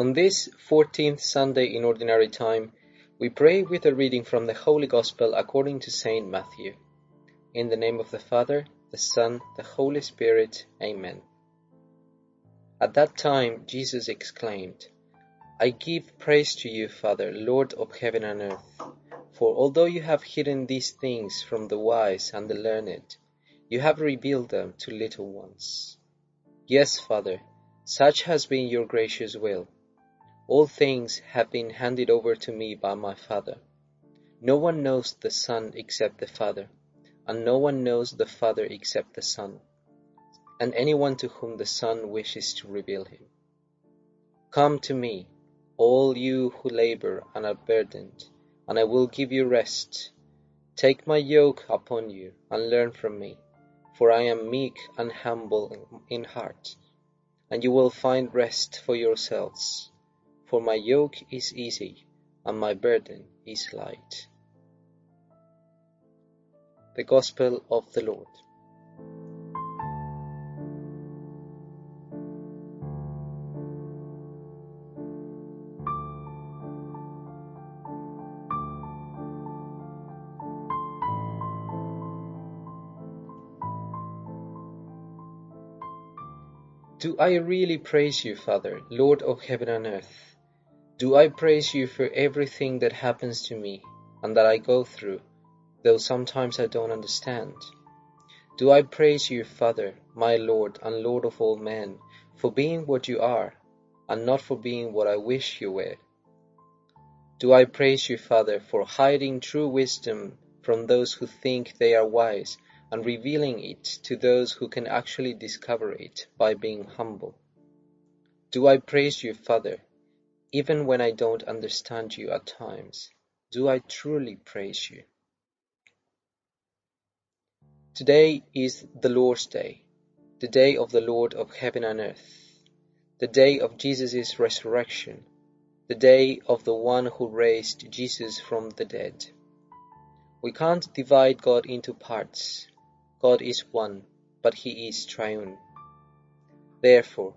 On this fourteenth Sunday in Ordinary Time, we pray with a reading from the Holy Gospel according to Saint Matthew. In the name of the Father, the Son, the Holy Spirit. Amen. At that time Jesus exclaimed, I give praise to you, Father, Lord of heaven and earth, for although you have hidden these things from the wise and the learned, you have revealed them to little ones. Yes, Father, such has been your gracious will. All things have been handed over to me by my Father. No one knows the Son except the Father, and no one knows the Father except the Son, and anyone to whom the Son wishes to reveal him. Come to me, all you who labor and are burdened, and I will give you rest. Take my yoke upon you and learn from me, for I am meek and humble in heart, and you will find rest for yourselves. For my yoke is easy and my burden is light. The Gospel of the Lord. Do I really praise you, Father, Lord of heaven and earth? Do I praise you for everything that happens to me and that I go through, though sometimes I don't understand? Do I praise you, Father, my Lord and Lord of all men, for being what you are and not for being what I wish you were? Do I praise you, Father, for hiding true wisdom from those who think they are wise and revealing it to those who can actually discover it by being humble. Do I praise you, Father, even when I don't understand you at times? Do I truly praise you? Today is the Lord's Day, the day of the Lord of heaven and earth, the day of Jesus' resurrection, the day of the one who raised Jesus from the dead. We can't divide God into parts. God is one, but He is triune. Therefore,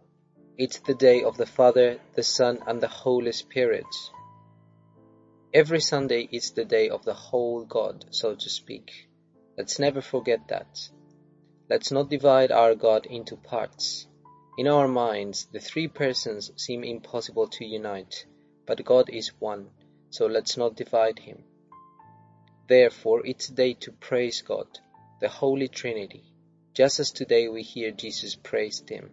it's the day of the Father, the Son, and the Holy Spirit. Every Sunday is the day of the whole God, so to speak. Let's never forget that. Let's not divide our God into parts. In our minds, the three persons seem impossible to unite, but God is one, so let's not divide Him. Therefore, it's a day to praise God, the Holy Trinity, just as today we hear Jesus praised Him.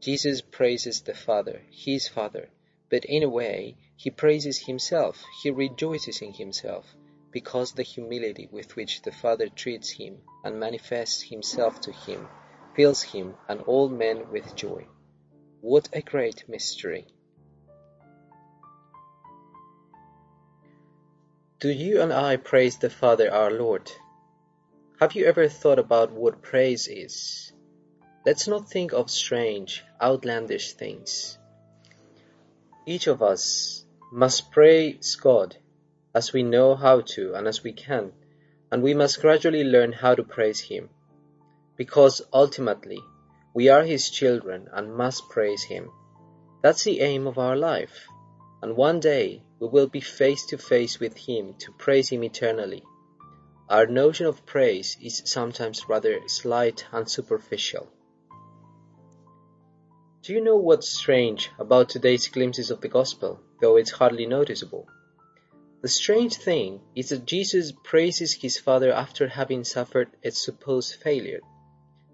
Jesus praises the Father, His Father, but in a way, He praises Himself, He rejoices in Himself, because the humility with which the Father treats Him and manifests Himself to Him fills Him and all men with joy. What a great mystery! Do you and I praise the Father our Lord? Have you ever thought about what praise is? Let's not think of strange, outlandish things. Each of us must praise God as we know how to and as we can, and we must gradually learn how to praise Him. Because ultimately, we are His children and must praise Him. That's the aim of our life. And one day we will be face to face with Him to praise Him eternally. Our notion of praise is sometimes rather slight and superficial. Do you know what's strange about today's glimpses of the gospel, though it's hardly noticeable? The strange thing is that Jesus praises his Father after having suffered a supposed failure.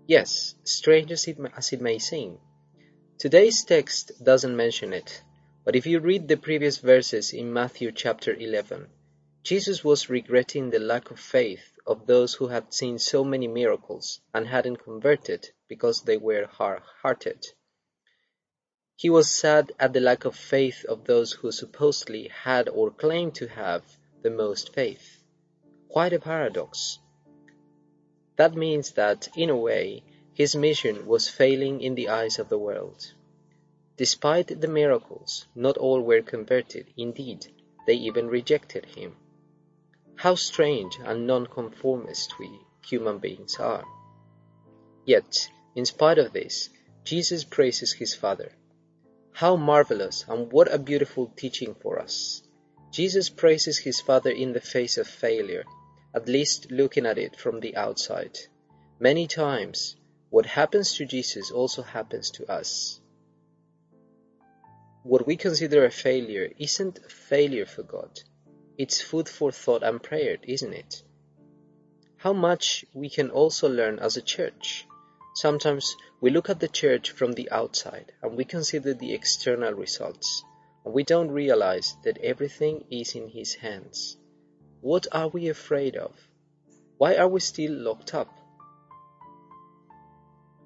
Yes, strange as it, as it may seem. Today's text doesn't mention it, but if you read the previous verses in Matthew chapter 11, Jesus was regretting the lack of faith of those who had seen so many miracles and hadn't converted because they were hard-hearted. He was sad at the lack of faith of those who supposedly had or claimed to have the most faith. Quite a paradox. That means that, in a way, his mission was failing in the eyes of the world. Despite the miracles, not all were converted. Indeed, they even rejected him. How strange and nonconformist we human beings are. Yet, in spite of this, Jesus praises his Father. How marvelous and what a beautiful teaching for us. Jesus praises his Father in the face of failure, at least looking at it from the outside. Many times, what happens to Jesus also happens to us. What we consider a failure isn't a failure for God. It's food for thought and prayer, isn't it? How much we can also learn as a church. Sometimes we look at the church from the outside and we consider the external results, and we don't realize that everything is in His hands. What are we afraid of? Why are we still locked up?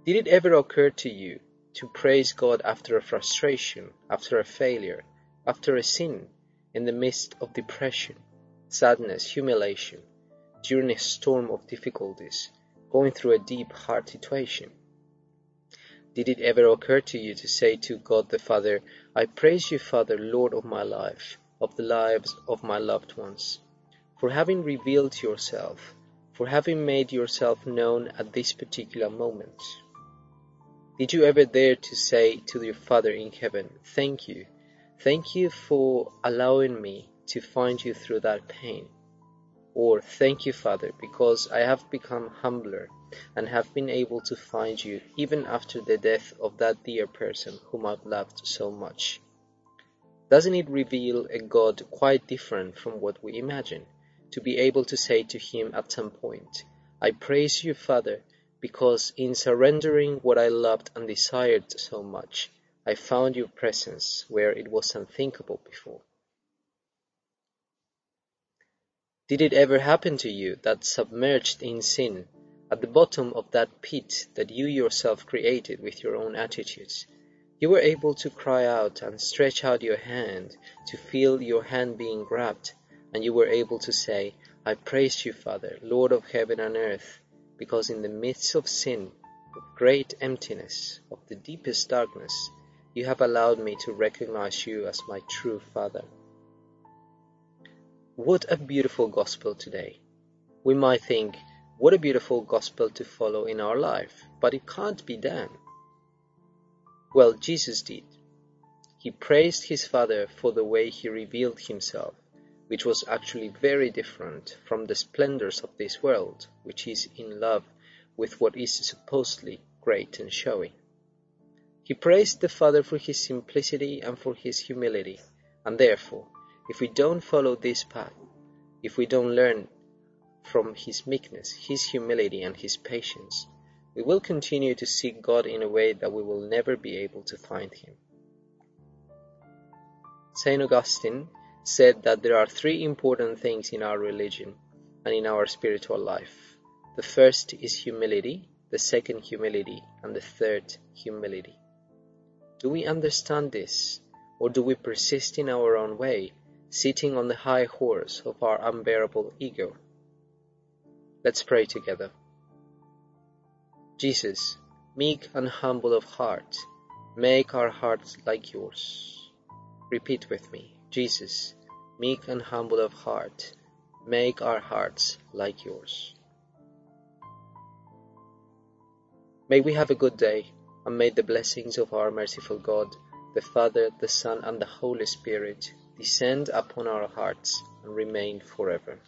Did it ever occur to you to praise God after a frustration, after a failure, after a sin, in the midst of depression, sadness, humiliation, during a storm of difficulties, going through a deep, hard situation? Did it ever occur to you to say to God the Father, I praise you, Father, Lord of my life, of the lives of my loved ones, for having revealed yourself, for having made yourself known at this particular moment? Did you ever dare to say to your Father in heaven, Thank you, thank you for allowing me to find you through that pain? Or, Thank you, Father, because I have become humbler and have been able to find you even after the death of that dear person whom I've loved so much. Doesn't it reveal a God quite different from what we imagine? To be able to say to Him at some point, I praise you, Father, because in surrendering what I loved and desired so much, I found your presence where it was unthinkable before. Did it ever happen to you that submerged in sin, at the bottom of that pit that you yourself created with your own attitudes, you were able to cry out and stretch out your hand to feel your hand being grabbed, and you were able to say, I praise you, Father, Lord of heaven and earth, because in the midst of sin, of great emptiness, of the deepest darkness, you have allowed me to recognize you as my true Father. What a beautiful gospel today. We might think, what a beautiful gospel to follow in our life, but it can't be done. Well, Jesus did. He praised his Father for the way he revealed himself which was actually very different from the splendors of this world, which is in love with what is supposedly great and showy. He praised the Father for his simplicity and for his humility, and therefore, if we don't follow this path, if we don't learn from his meekness, his humility, and his patience, we will continue to seek God in a way that we will never be able to find him. St. Augustine said that there are three important things in our religion and in our spiritual life. The first is humility, the second humility, and the third humility. Do we understand this, or do we persist in our own way, sitting on the high horse of our unbearable ego? Let's pray together. Jesus, meek and humble of heart, make our hearts like yours. Repeat with me. Jesus, meek and humble of heart, make our hearts like yours. May we have a good day, and may the blessings of our merciful God, the Father, the Son, and the Holy Spirit descend upon our hearts and remain forever.